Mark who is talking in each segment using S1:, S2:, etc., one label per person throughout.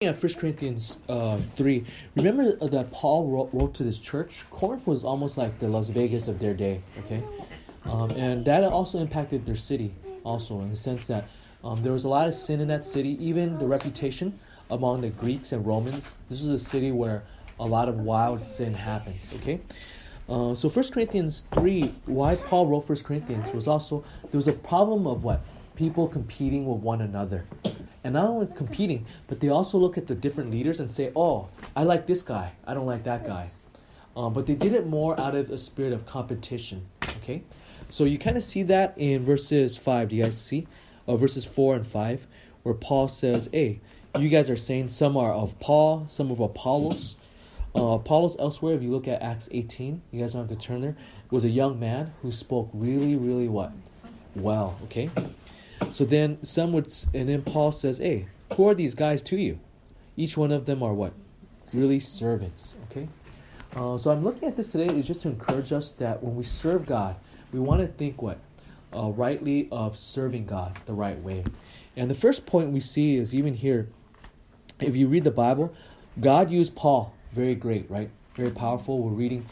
S1: at 1 Corinthians uh, 3, remember that Paul wrote, wrote, to this church? Corinth was almost like the Las Vegas of their day, okay? Um, and that also impacted their city, also, in the sense that um, there was a lot of sin in that city, even the reputation among the Greeks and Romans. This was a city where a lot of wild sin happens, okay? Uh, so 1 Corinthians 3, why Paul wrote 1 Corinthians was also, there was a problem of what? People competing with one another and not only competing, but they also look at the different leaders and say, "Oh, I like this guy. I don't like that guy." Um, but they did it more out of a spirit of competition. Okay, so you kind of see that in verses five. Do you guys see? Uh, verses four and five, where Paul says, "Hey, you guys are saying some are of Paul, some of Apollos." Uh, Apollos elsewhere, if you look at Acts 18, you guys don't have to turn there, was a young man who spoke really, really what? Well, okay? So then some would, and then Paul says, hey, who are these guys to you? Each one of them are what? Really servants, okay? Uh, so I'm looking at this today is just to encourage us that when we serve God, we want to think what? Uh, rightly of serving God the right way. And the first point we see is even here, if you read the Bible, God used Paul very great, right? Very powerful. We're reading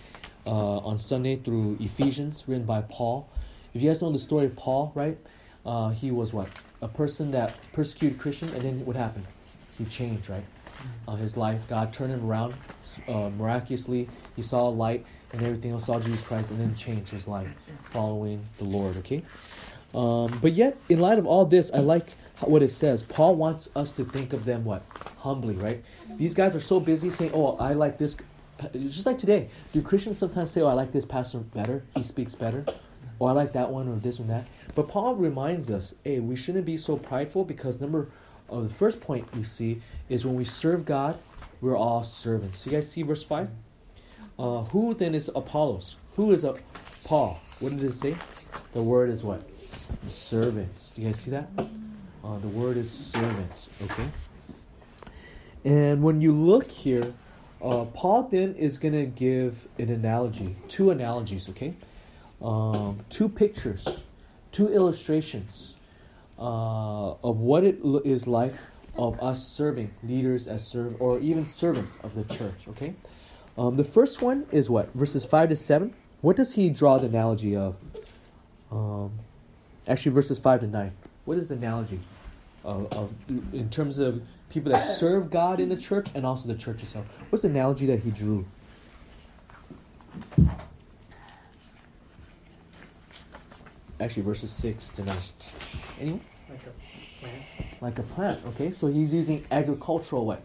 S1: uh, on Sunday through Ephesians, written by Paul. If you guys know the story of Paul, right? Uh, he was what? A person that persecuted Christian, and then what happened? He changed, right? Uh, his life, God turned him around uh, miraculously. He saw light and everything else, saw Jesus Christ, and then changed his life following the Lord, okay? Um, but yet, in light of all this, I like what it says. Paul wants us to think of them what? Humbly, right? These guys are so busy saying, oh, I like this. It's Just like today, do Christians sometimes say, oh, I like this pastor better? He speaks better or oh, I like that one or this or that. But Paul reminds us, hey, we shouldn't be so prideful because number uh, the first point we see is when we serve God, we're all servants. So you guys see verse five. Uh, who then is Apollos? Who is a Paul? What did it say? The word is what? Servants. Do you guys see that? Uh, the word is servants. Okay. And when you look here, uh, Paul then is going to give an analogy, two analogies. Okay um, two pictures, two illustrations uh, of what it is like of us serving leaders as serve or even servants of the church. Okay, um, the first one is what verses five to seven. What does he draw the analogy of? Um, actually, verses five to nine. What is the analogy of, of in terms of people that serve God in the church and also the church itself? What's the analogy that he drew? Actually verses 6 to 9. Anyone?
S2: Like a plant.
S1: Like a plant, okay? So he's using agricultural what?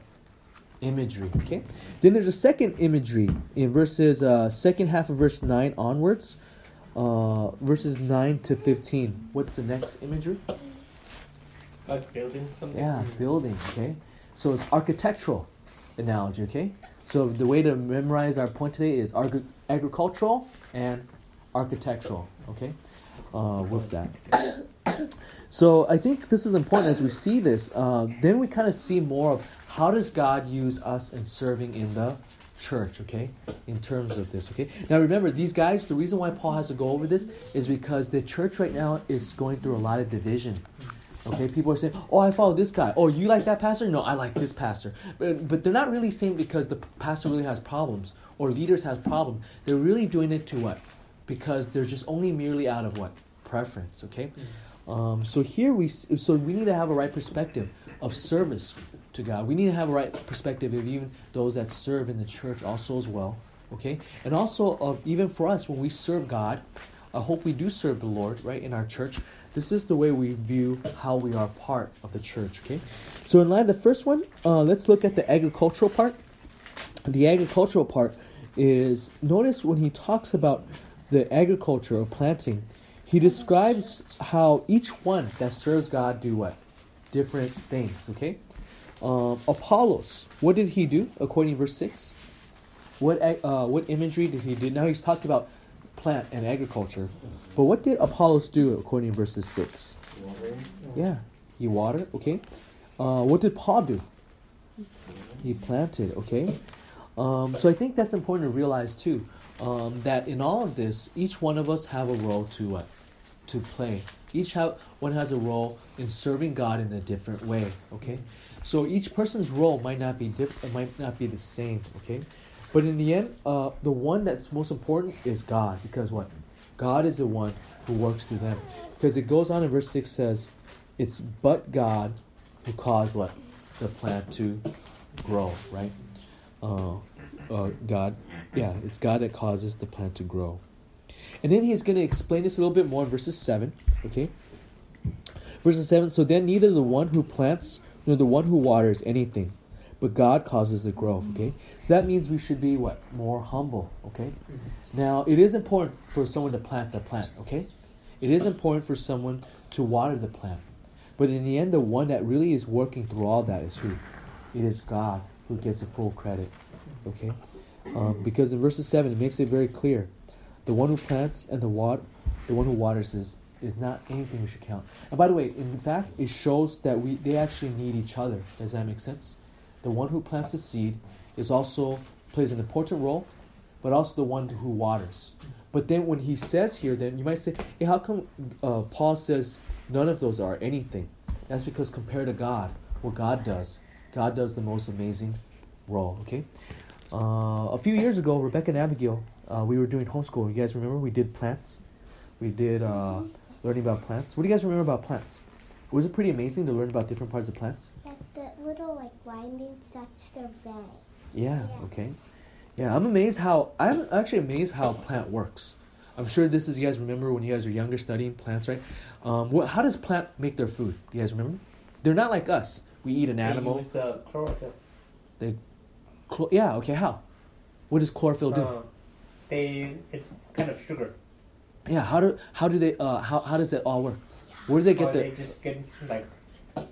S1: Imagery, okay? Then there's a second imagery in verses, uh, second half of verse 9 onwards, uh, verses 9 to 15. What's the next imagery?
S2: Like building something?
S1: Yeah, building, okay? So it's architectural analogy, okay? So the way to memorize our point today is agri- agricultural and architectural, okay? Uh, with that. So I think this is important as we see this. Uh, then we kind of see more of how does God use us in serving in the church, okay? In terms of this, okay? Now remember, these guys, the reason why Paul has to go over this is because the church right now is going through a lot of division. Okay, people are saying, "Oh, I follow this guy." Oh, you like that pastor? No, I like this pastor. But but they're not really saying because the pastor really has problems or leaders has problems. They're really doing it to what? Because they're just only merely out of what preference. Okay, mm-hmm. um, so here we so we need to have a right perspective of service to God. We need to have a right perspective of even those that serve in the church also as well. Okay, and also of even for us when we serve God, I hope we do serve the Lord right in our church. This is the way we view how we are part of the church. Okay, so in line the first one, uh, let's look at the agricultural part. The agricultural part is notice when he talks about the agriculture or planting, he describes how each one that serves God do what? Different things, okay? Um, Apollos, what did he do according to verse 6? What, uh, what imagery did he do? Now he's talking about plant and agriculture. But what did Apollos do according to verses 6? Yeah, he watered, okay? Uh, what did Paul do? He planted, okay? Um, so I think that's important to realize too um, that in all of this, each one of us have a role to uh, to play. Each have, one has a role in serving God in a different way. Okay, So each person's role might not be diff- might not be the same, okay? But in the end, uh, the one that's most important is God because what? God is the one who works through them. Because it goes on in verse 6 says, it's but God who caused what? The plant to grow, right? Uh, uh, God, yeah, it's God that causes the plant to grow. And then he's going to explain this a little bit more in verses 7, okay? Verses 7 So then neither the one who plants nor the one who waters anything, but God causes the growth, okay? So that means we should be what? More humble, okay? Now, it is important for someone to plant the plant, okay? It is important for someone to water the plant. But in the end, the one that really is working through all that is who? It is God who gets the full credit, okay? Um, because in verses 7, it makes it very clear. The one who plants and the, wat- the one who waters is, is not anything we should count. And by the way, in fact, it shows that we they actually need each other. Does that make sense? The one who plants the seed is also plays an important role, but also the one who waters. But then when he says here, then you might say, hey, how come uh, Paul says none of those are anything? That's because compared to God, what God does, God does the most amazing role. Okay. Uh, a few years ago, Rebecca and Abigail, uh, we were doing homeschool. You guys remember? We did plants. We did uh, learning about plants. What do you guys remember about plants? Was it pretty amazing to learn about different parts of plants?
S3: Like the little like windings, that's their veins.
S1: Yeah.
S3: Yeah.
S1: Okay. Yeah, I'm amazed how I'm actually amazed how a plant works. I'm sure this is you guys remember when you guys were younger studying plants, right? Um, what, how does plant make their food? Do you guys remember? They're not like us. We eat an animal.
S2: They use uh, chlorophyll.
S1: Chl- yeah. Okay. How? What does chlorophyll do?
S2: Uh, they it's kind of sugar.
S1: yeah. How do how do they uh how how does it all work? Where do they get
S2: Or
S1: the
S2: they just get like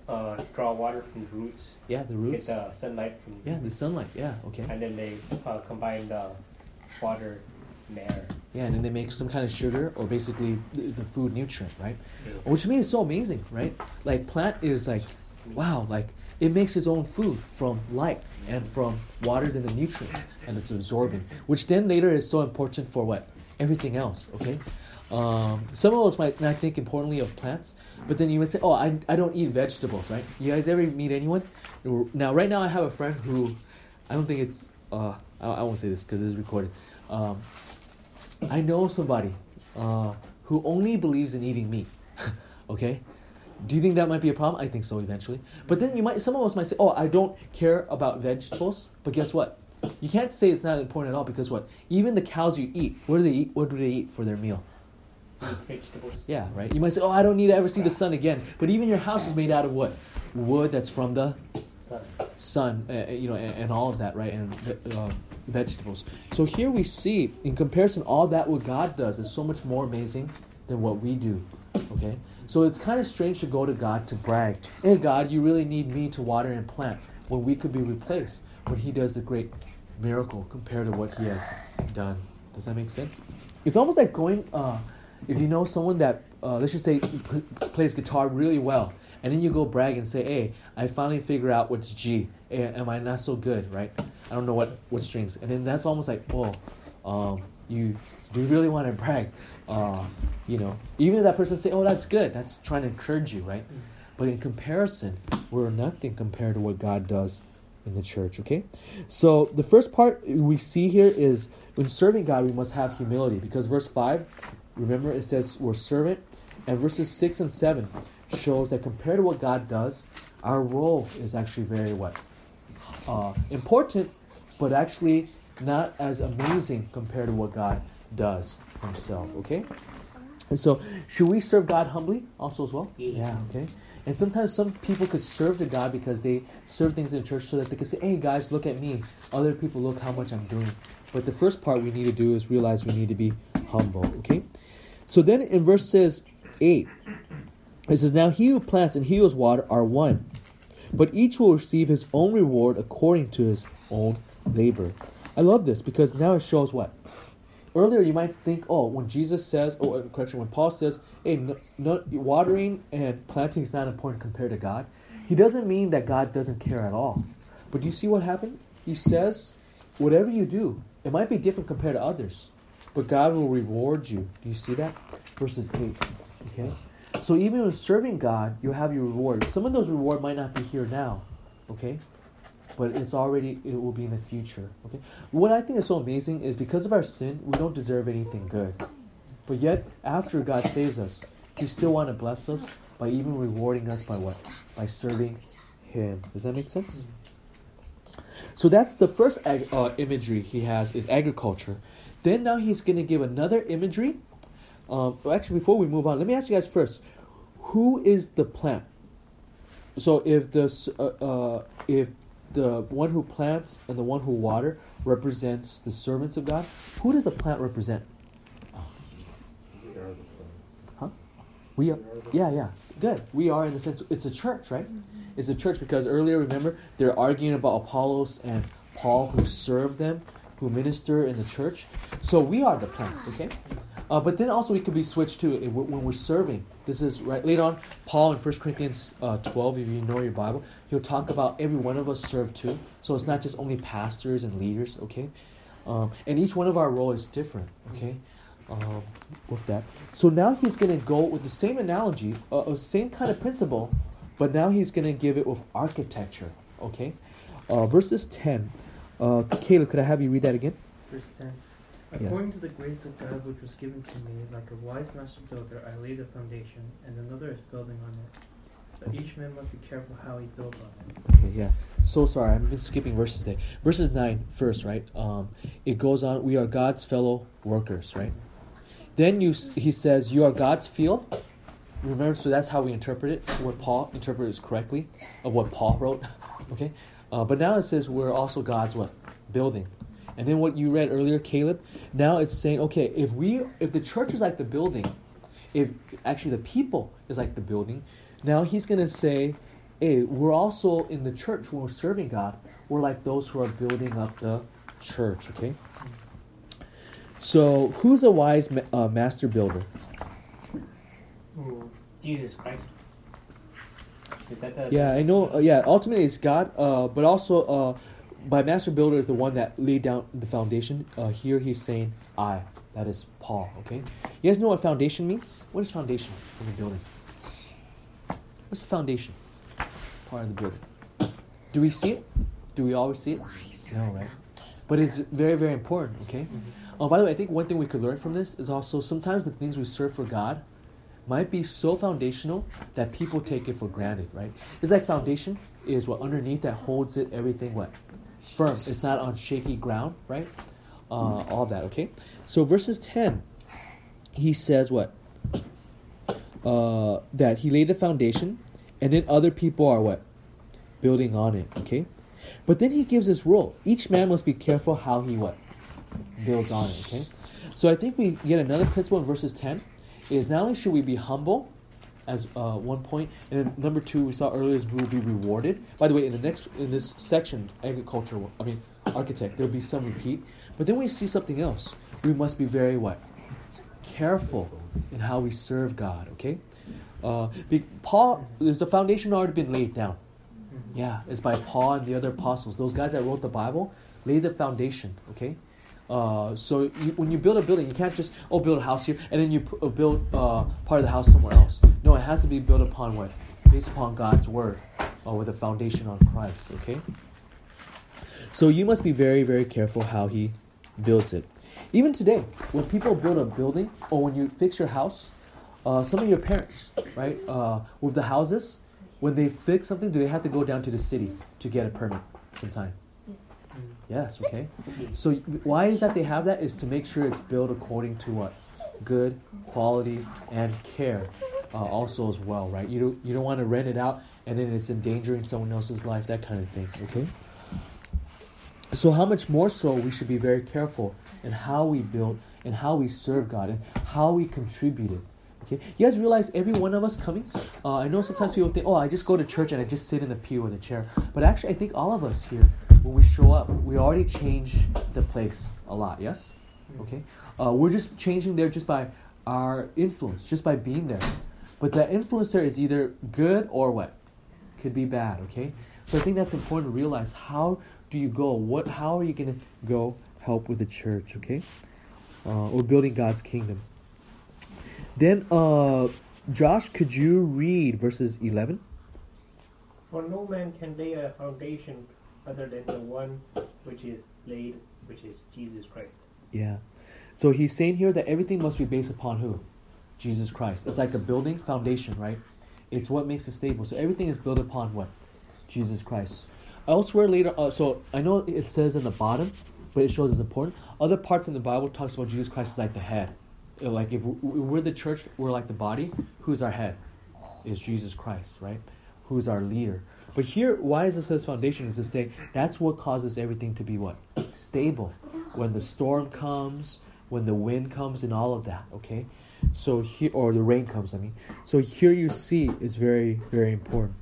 S2: uh, draw water from the roots,
S1: yeah the roots.
S2: get the sunlight from,
S1: Yeah, the sunlight. Yeah. Okay.
S2: and then they uh, combine the water and air.
S1: Yeah, and then they make some kind of sugar or basically the, the food nutrient, right?
S2: Yeah.
S1: Which to me is so amazing, right? Like plant is like, wow, like it makes its own food from light and from waters and the nutrients, and it's absorbing, which then later is so important for what everything else. Okay, um, some of us might not think importantly of plants, but then you would say, oh, I, I don't eat vegetables, right? You guys ever meet anyone? Now, right now, I have a friend who, I don't think it's, uh, I, I won't say this because it's recorded. Um, I know somebody uh, who only believes in eating meat. okay, do you think that might be a problem? I think so eventually. But then you might, some of us might say, "Oh, I don't care about vegetables." But guess what? You can't say it's not important at all because what? Even the cows you eat, what do they eat? What do they eat for their meal?
S2: Vegetables.
S1: Yeah, right. You might say, "Oh, I don't need to ever see the sun again." But even your house is made out of what? Wood that's from the
S2: Uh,
S1: sun, uh, you know, and, and all of that, right? And uh, vegetables. So here we see, in comparison, all that what God does is so much more amazing than what we do. Okay, so it's kind of strange to go to God to brag. Hey, God, you really need me to water and plant when we could be replaced. When He does the great miracle compared to what He has done. Does that make sense? It's almost like going. Uh, if you know someone that, uh, let's just say, plays guitar really well, and then you go brag and say, "Hey, I finally figure out what's G. Hey, am I not so good, right? I don't know what what strings." And then that's almost like, "Oh, um, you you really want to brag." Uh, you know, even if that person say, "Oh, that's good," that's trying to encourage you, right? But in comparison, we're nothing compared to what God does in the church. Okay, so the first part we see here is when serving God, we must have humility because verse five, remember, it says we're servant, and verses six and seven shows that compared to what God does, our role is actually very what uh, important, but actually not as amazing compared to what God does Himself. Okay, and so should we serve God humbly also as well?
S2: Yes.
S1: Yeah. Okay. And sometimes some people could serve to God because they serve things in church so that they can say, "Hey guys, look at me. Other people look how much I'm doing." But the first part we need to do is realize we need to be humble. Okay. So then in verses eight, it says, Now he who plants and he who water are one, but each will receive his own reward according to his own labor. I love this because now it shows what? Earlier you might think, oh, when Jesus says, oh, uh, correction, when Paul says, hey, no, no, watering and planting is not important compared to God, he doesn't mean that God doesn't care at all. But do you see what happened? He says, whatever you do, it might be different compared to others, but God will reward you. Do you see that? Verses 8. Okay? So even when serving God, you have your reward. Some of those reward might not be here now, okay? But it's already, it will be in the future, okay? What I think is so amazing is because of our sin, we don't deserve anything good. But yet, after God saves us, He still want to bless us by even rewarding us by what? By serving Him. Does that make sense? So that's the first ag- uh, imagery he has is agriculture. Then now he's going to give another imagery. Um, actually, before we move on, let me ask you guys first: Who is the plant? So if the uh, uh, if the one who plants and the one who water represents the servants of God, who does a plant represent? Huh? We are. Yeah, yeah. Good. We are in the sense it's a church, right? It's a church because earlier, remember, they're arguing about Apollos and Paul who serve them, who minister in the church. So we are the plants, okay? Uh, but then also we could be switched to when we're serving. This is right later on. Paul in 1 Corinthians uh, 12, if you know your Bible, he'll talk about every one of us serve too. So it's not just only pastors and leaders, okay? Um, and each one of our role is different, okay? Um, with that. So now he's going to go with the same analogy, uh, uh, same kind of principle, but now he's going to give it with architecture, okay? Uh, verses 10. Uh, Caleb, could I have you read that again?
S4: Verse 10.
S1: Yes.
S4: According to the grace of God which was given to me, like a wise master builder, I laid a foundation, and another is building on it. But each man must be careful how he builds on it.
S1: Okay, yeah. So sorry, I've been skipping verses today. Verses 9 first, right? Um, it goes on, we are God's fellow workers, right? Then you, he says, you are God's field. Remember, so that's how we interpret it. What Paul interpreted is correctly of what Paul wrote. okay, uh, but now it says we're also God's what building. And then what you read earlier, Caleb. Now it's saying, okay, if we, if the church is like the building, if actually the people is like the building, now he's gonna say, hey, we're also in the church when we're serving God. We're like those who are building up the church. Okay. So who's a wise ma- uh, master builder?
S2: Jesus Christ.
S1: Yeah, I know. Uh, yeah, ultimately it's God, uh, but also by master builder is the one that laid down the foundation. Uh, here he's saying I. That is Paul. Okay. You guys know what foundation means? What is foundation in the building? What's the foundation part of the building? Do we see it? Do we always see it? No, right? But it's very, very important. Okay. Oh, by the way, I think one thing we could learn from this is also sometimes the things we serve for God might be so foundational that people take it for granted, right? It's like foundation is what underneath that holds it everything what firm. It's not on shaky ground, right? Uh, all that, okay. So verses ten, he says what? Uh, that he laid the foundation, and then other people are what building on it, okay. But then he gives this rule: each man must be careful how he what builds on it, okay. So I think we get another principle in verses ten is not only should we be humble as uh, one point, and then number two we saw earlier is we will be rewarded. By the way, in the next in this section, agriculture, I mean architect, there'll be some repeat, but then we see something else. We must be very what careful in how we serve God. Okay, uh, be, Paul, there's a foundation already been laid down. Yeah, it's by Paul and the other apostles. Those guys that wrote the Bible laid the foundation. Okay, uh, so you, when you build a building, you can't just oh build a house here and then you pu- uh, build uh, part of the house somewhere else. No, it has to be built upon what based upon God's word, uh, with a foundation on Christ. Okay. So you must be very very careful how He builds it. Even today, when people build a building or when you fix your house, uh, some of your parents, right, with the houses, when they fix something, do they have to go down to the city to get a permit sometime? Yes, okay. So why is that they have that is to make sure it's built according to what? Good quality and care uh, also as well, right? You don't, you don't want to rent it out and then it's endangering someone else's life, that kind of thing, okay? So how much more so we should be very careful in how we build and how we serve God and how we contributed. Okay, you guys realize every one of us coming. Uh, I know sometimes people think, "Oh, I just go to church and I just sit in the pew or the chair," but actually, I think all of us here, when we show up, we already change the place a lot. Yes, okay. Uh, we're just changing there just by our influence, just by being there. But that influence there is either good or what could be bad. Okay, so I think that's important to realize. How do you go? What? How are you going to go help with the church? Okay, uh, or building God's kingdom. Then, uh, Josh, could you read verses 11?
S2: For no man can lay a foundation other than the one which is laid, which is Jesus Christ.
S1: Yeah. So he's saying here that everything must be based upon who? Jesus Christ. It's like a building foundation, right? It's what makes it stable. So everything is built upon what? Jesus Christ. Elsewhere later, uh, so I know it says in the bottom, but it shows it's important. Other parts in the Bible talks about Jesus Christ as like the head. Uh, Like if we're the church, we're like the body. Who's our head? Is Jesus Christ, right? Who's our leader? But here, why is it says foundation? Is to say that's what causes everything to be what stable. When the storm comes, when the wind comes, and all of that. Okay, so here or the rain comes. I mean, so here you see is very very important.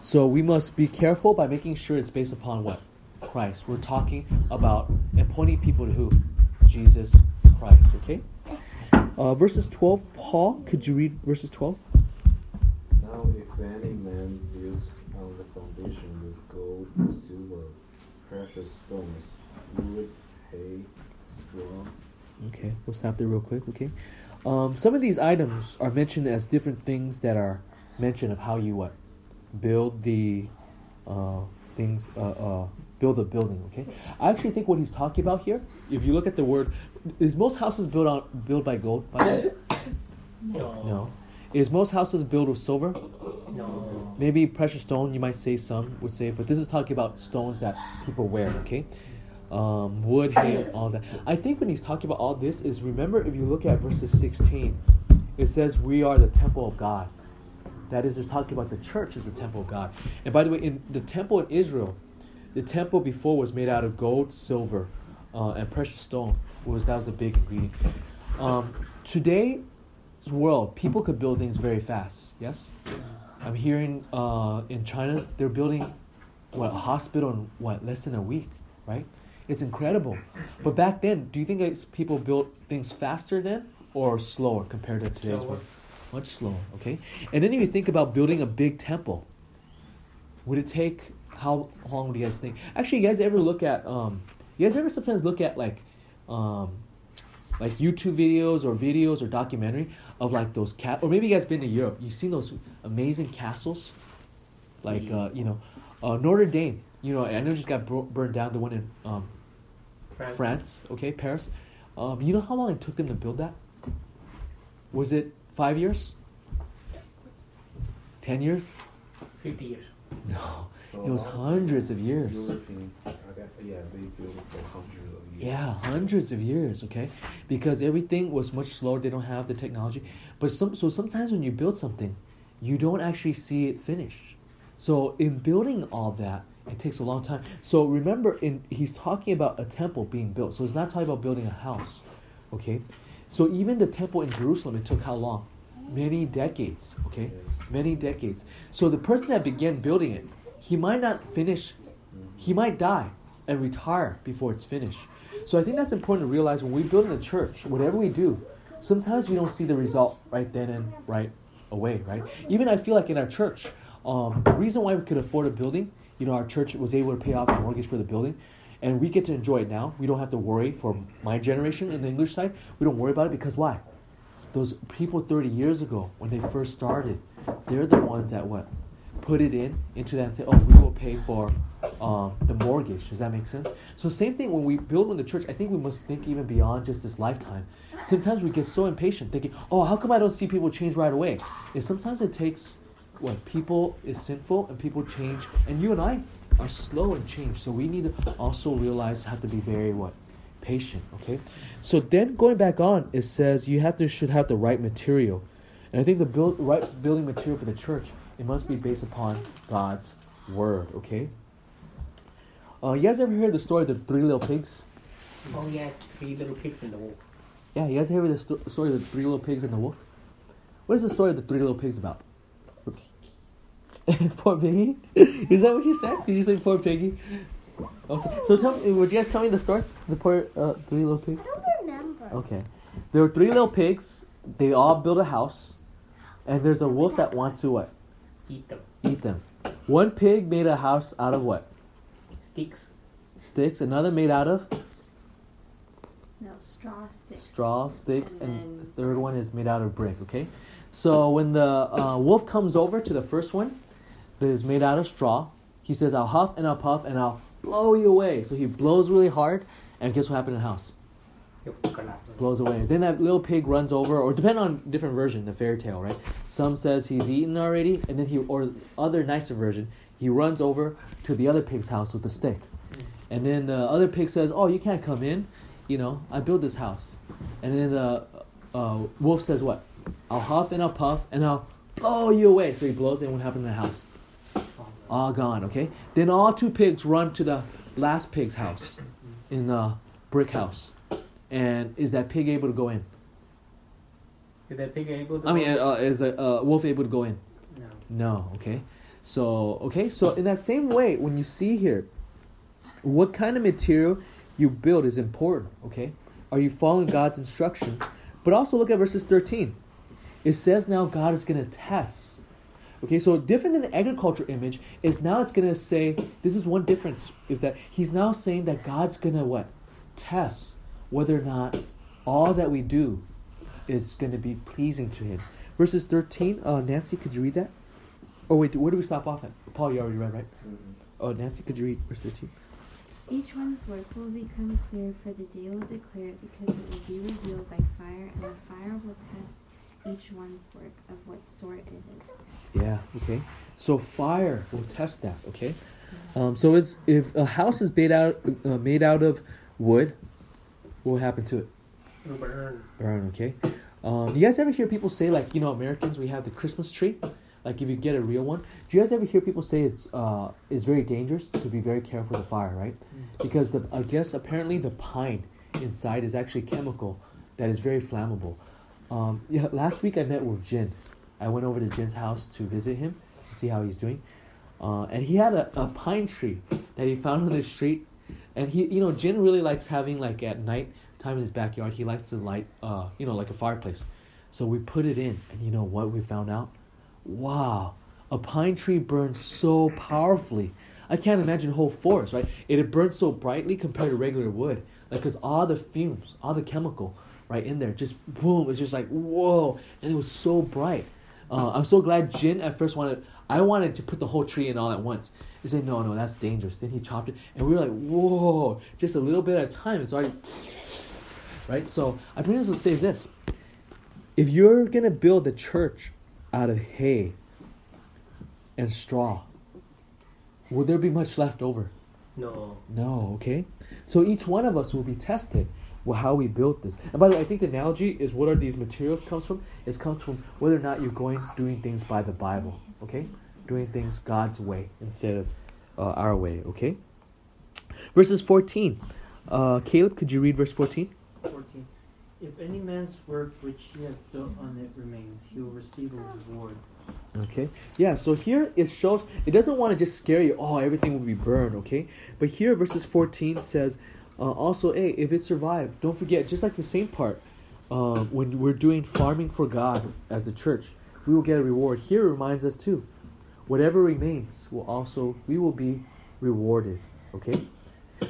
S1: So we must be careful by making sure it's based upon what Christ. We're talking about and pointing people to who Jesus Christ. Okay. Uh, verses 12, Paul, could you read verses 12?
S5: Now, if any man builds on the foundation with gold, silver, precious stones, wood, hay, straw,
S1: Okay, we'll stop there real quick. Okay, um, some of these items are mentioned as different things that are mentioned of how you what build the uh, things, uh, uh, build a building. Okay, I actually think what he's talking about here, if you look at the word, is most houses built on built by gold? By the?
S2: No.
S1: no, is most houses built with silver?
S2: No.
S1: Maybe precious stone, you might say some would say, but this is talking about stones that people wear, okay? Um, wood, hay, all that. I think when he's talking about all this is remember if you look at verses 16, it says we are the temple of God. That is, it's talking about the church is the temple of God. And by the way, in the temple in Israel, the temple before was made out of gold, silver, uh, and precious stone. Was that was a big ingredient. Um, today's world, people could build things very fast. Yes. I'm hearing uh, in China they're building what a hospital in what less than a week, right? It's incredible. But back then, do you think it's people built things faster then or slower compared to today's world? Much slower. Okay. And then if you think about building a big temple, would it take how long do you guys think? Actually, you guys ever look at um, you guys ever sometimes look at like um, like YouTube videos or videos or documentary of like those cat or maybe you guys been to Europe. You've seen those amazing castles, like uh, you know, uh, Notre Dame. You know, I know it just got bro- burned down. The one in um,
S2: France.
S1: France, okay, Paris. Um, you know how long it took them to build that? Was it five years? Ten years?
S2: 50 years.
S1: No, it was hundreds of years.
S5: European, I got, yeah, they built it for hundreds of years.
S1: Yeah, hundreds of years, okay? Because everything was much slower. They don't have the technology. But some so sometimes when you build something, you don't actually see it finished. So in building all that, it takes a long time. So remember in he's talking about a temple being built. So it's not talking about building a house. Okay? So even the temple in Jerusalem, it took how long? Many decades, okay? Many decades. So the person that began building it, he might not finish he might die and retire before it's finished. So I think that's important to realize when we build in a church, whatever we do, sometimes we don't see the result right then and right away, right? Even I feel like in our church, um, the reason why we could afford a building, you know, our church was able to pay off the mortgage for the building, and we get to enjoy it now. We don't have to worry for my generation in the English side. We don't worry about it because why? Those people 30 years ago when they first started, they're the ones that what put it in into that and say, oh, we will pay for um, the mortgage. Does that make sense? So same thing when we build in the church. I think we must think even beyond just this lifetime. Sometimes we get so impatient, thinking, oh, how come I don't see people change right away? And sometimes it takes what people is sinful and people change, and you and I are slow in change. So we need to also realize how to be very what patient. Okay. So then going back on, it says you have to should have the right material, and I think the build right building material for the church it must be based upon God's word. Okay. Uh, you guys ever heard the story of the three little pigs?
S2: Oh, yeah, three little pigs in the wolf.
S1: Yeah, you guys ever heard the sto- story of the three little pigs and the wolf? What is the story of the three little pigs about? poor piggy. Is that what you said? Did you say poor piggy? Okay. So tell me, would you guys tell me the story? The poor uh, three little pigs.
S3: I don't remember.
S1: Okay. There were three little pigs. They all built a house, and there's a wolf that wants to what?
S2: Eat them.
S1: Eat them. One pig made a house out of what?
S2: Sticks.
S1: Sticks. Another made out of
S6: No, straw sticks.
S1: straw, sticks,
S6: And
S1: and
S6: then
S1: the third one is made out of brick. Okay. So when the uh, wolf comes over to the first one, that is made out of straw. He says, I'll huff and I'll puff and I'll blow you away. So he blows really hard, and guess what happened in the house? Blows away. Then that little pig runs over, or depend on different version, the fairy tale, right? Some says he's eaten already, and then he, or other nicer version, he runs over to the other pig's house with a stick. And then the other pig says, "Oh, you can't come in. You know, I built this house." And then the uh, wolf says, "What? I'll huff and I'll puff and I'll blow you away." So he blows, and what happened in the house? All gone. Okay. Then all two pigs run to the last pig's house, in the brick house. And is that pig able to go in?
S2: Is that pig able to?
S1: I mean, uh, is the uh, wolf able to go in?
S4: No.
S1: No, okay. So, okay, so in that same way, when you see here, what kind of material you build is important, okay? Are you following God's instruction? But also look at verses 13. It says now God is going to test. Okay, so different than the agriculture image is now it's going to say, this is one difference, is that he's now saying that God's going to what? Test whether or not all that we do is going to be pleasing to him. Verses 13, uh, Nancy, could you read that? Oh wait, where do we stop off at? Paul, you already read, right? Oh, Nancy, could you read verse thirteen?
S6: Each one's work will become clear, for the day will declare it, because it will be revealed by fire, and the fire will test each one's work of what sort it is.
S1: Yeah. Okay. So fire will test that. Okay. Um, so it's if a house is made out uh, made out of wood, what happened to it?
S2: It'll burn.
S1: Burn. Okay. Um, you guys ever hear people say like you know Americans we have the Christmas tree, like if you get a real one. Do you guys ever hear people say it's uh it's very dangerous to be very careful with the fire, right? Because the I guess apparently the pine inside is actually chemical that is very flammable. Um, yeah, last week I met with Jin. I went over to Jin's house to visit him to see how he's doing, uh, and he had a, a pine tree that he found on the street. And he, you know, Jin really likes having like at night time in his backyard. He likes to light, uh, you know, like a fireplace. So we put it in, and you know what we found out? Wow, a pine tree burns so powerfully. I can't imagine whole forest, right? It, it burns so brightly compared to regular wood, like because all the fumes, all the chemical, right in there, just boom, it's just like whoa, and it was so bright. Uh, I'm so glad Jin at first wanted. I wanted to put the whole tree in all at once. He said, "No, no, that's dangerous." Then he chopped it, and we were like, "Whoa!" Just a little bit at a time. It's already right. So I bring this to say is this: if you're gonna build the church out of hay and straw, will there be much left over?
S2: No.
S1: No, okay? So each one of us will be tested well, how we built this. And by the way, I think the analogy is what are these materials comes from? It comes from whether or not you're going doing things by the Bible, okay? Doing things God's way instead of uh, our way, okay? Verses 14. Uh, Caleb, could you read verse 14?
S4: 14. If any man's work which he has built on it remains, he will receive a reward.
S1: Okay. Yeah, so here it shows, it doesn't want to just scare you, oh, everything will be burned, okay? But here, verses 14 says, uh, also, hey, if it survived, don't forget, just like the same part, uh, when we're doing farming for God as a church, we will get a reward. Here it reminds us too, whatever remains will also, we will be rewarded, okay?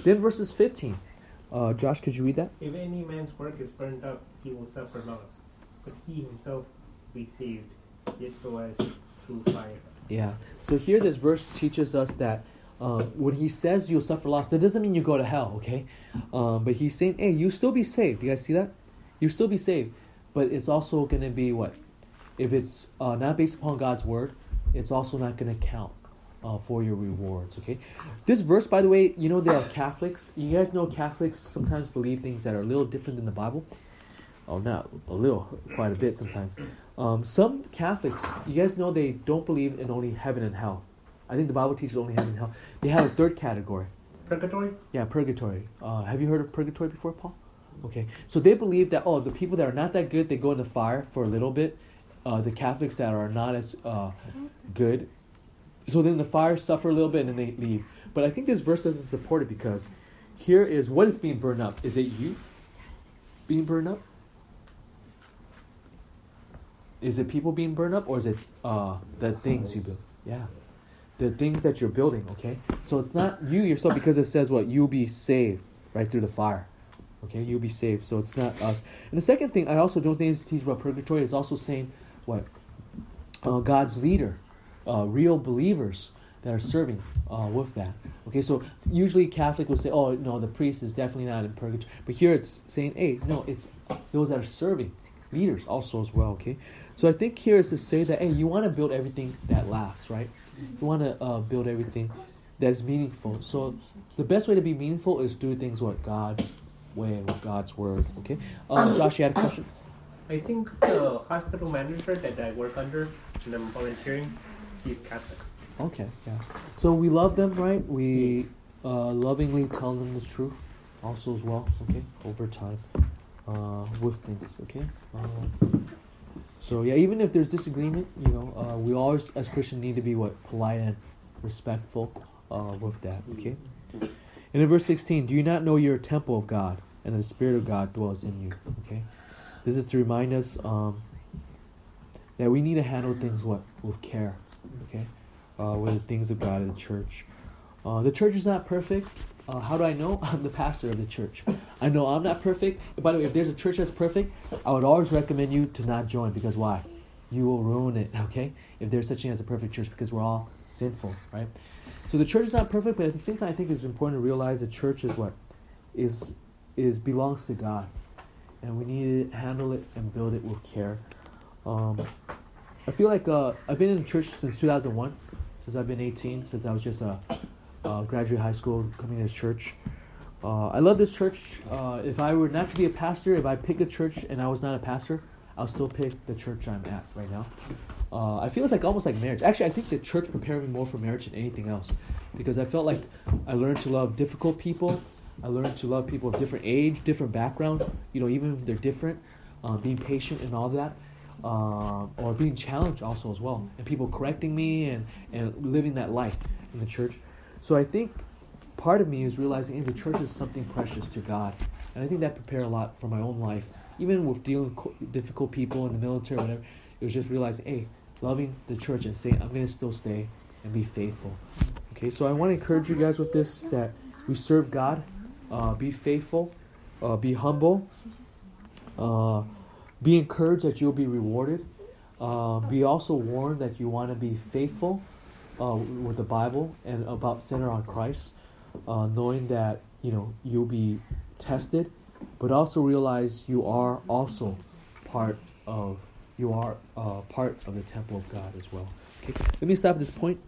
S1: Then verses 15. Uh, Josh, could you read that?
S2: If any man's work is burned up, he will suffer loss, but he himself be saved, yet so as through fire.
S1: Yeah. So here, this verse teaches us that um, when he says you'll suffer loss, that doesn't mean you go to hell, okay? Um, but he's saying, hey, you still be saved. You guys see that? You still be saved, but it's also going to be what? If it's uh, not based upon God's word, it's also not going to count uh, for your rewards, okay? This verse, by the way, you know there are Catholics. You guys know Catholics sometimes believe things that are a little different than the Bible. Oh, not a little, quite a bit sometimes. Um, some Catholics, you guys know they don't believe in only heaven and hell. I think the Bible teaches only heaven and hell. They have a third category.
S2: Purgatory?
S1: Yeah, purgatory. Uh, have you heard of purgatory before, Paul? Okay, so they believe that oh, the people that are not that good, they go in the fire for a little bit. Uh, the Catholics that are not as uh, good, so then the fire suffer a little bit and then they leave. But I think this verse doesn't support it because here is what is being burned up. Is it you being burned up? Is it people being burned up, or is it uh, the things you build? Yeah, the things that you're building. Okay, so it's not you yourself because it says what you'll be saved right through the fire. Okay, you'll be saved. So it's not us. And the second thing I also don't think is to teach about purgatory is also saying what uh, God's leader uh, real believers that are serving uh, with that. Okay, so usually Catholic will say, "Oh no, the priest is definitely not in purgatory," but here it's saying, "Hey, no, it's those that are serving, leaders also as well." Okay, so I think here is to say that hey, you want to build everything that lasts, right? You want to uh, build everything that's meaningful. So the best way to be meaningful is do things what God's way with God's word. Okay, um, Josh, you had a question.
S2: I think the hospital manager that I work under and I'm volunteering, he's Catholic.
S1: Okay, yeah. So we love them, right? We uh, lovingly tell them the truth, also as well. Okay, over time, uh, with things. Okay. Um, so yeah, even if there's disagreement, you know, uh, we always as Christians need to be what polite and respectful uh, with that. Okay. And in verse 16, do you not know you're a temple of God and the Spirit of God dwells in you? Okay. This is to remind us um, that we need to handle things what with care. Okay uh, with the things of God in the church. Uh, the church is not perfect. Uh, how do I know? I'm the pastor of the church. I know I'm not perfect. By the way, if there's a church that's perfect, I would always recommend you to not join because why? You will ruin it, okay? If there's such a thing as a perfect church because we're all sinful, right? So the church is not perfect, but at the same time, I think it's important to realize the church is what is is belongs to God, and we need to handle it and build it with care. Um, I feel like uh, I've been in church since 2001 since I've been 18, since I was just a, a graduate high school coming to this church. Uh, I love this church. Uh, if I were not to be a pastor, if I pick a church and I was not a pastor, I'll still pick the church I'm at right now. Uh, I feel it's like almost like marriage. Actually, I think the church prepared me more for marriage than anything else, because I felt like I learned to love difficult people. I learned to love people of different age, different background. You know, even if they're different, uh, being patient and all that uh, or being challenged also as well, and people correcting me and, and living that life in the church. So I think part of me is realizing hey, the church is something precious to God, and I think that prepared a lot for my own life, even with dealing with difficult people in the military, or whatever. It was just realizing, hey, loving the church and saying I'm gonna still stay and be faithful. Okay, so I want to encourage you guys with this that we serve God, uh, be faithful, uh, be humble. Uh, be encouraged that you'll be rewarded. Uh, be also warned that you want to be faithful uh, with the Bible and about center on Christ, uh, knowing that you know you'll be tested, but also realize you are also part of you are part of the temple of God as well. Okay, let me stop at this point.